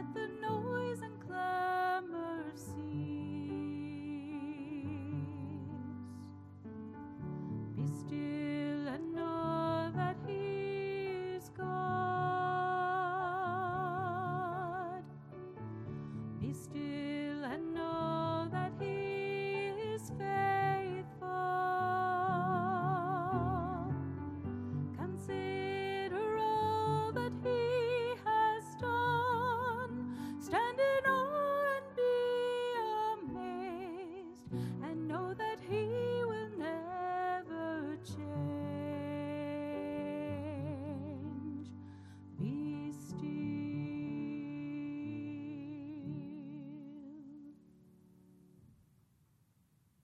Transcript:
let the noise and clamor cease. Be still and know that He is God. Be still.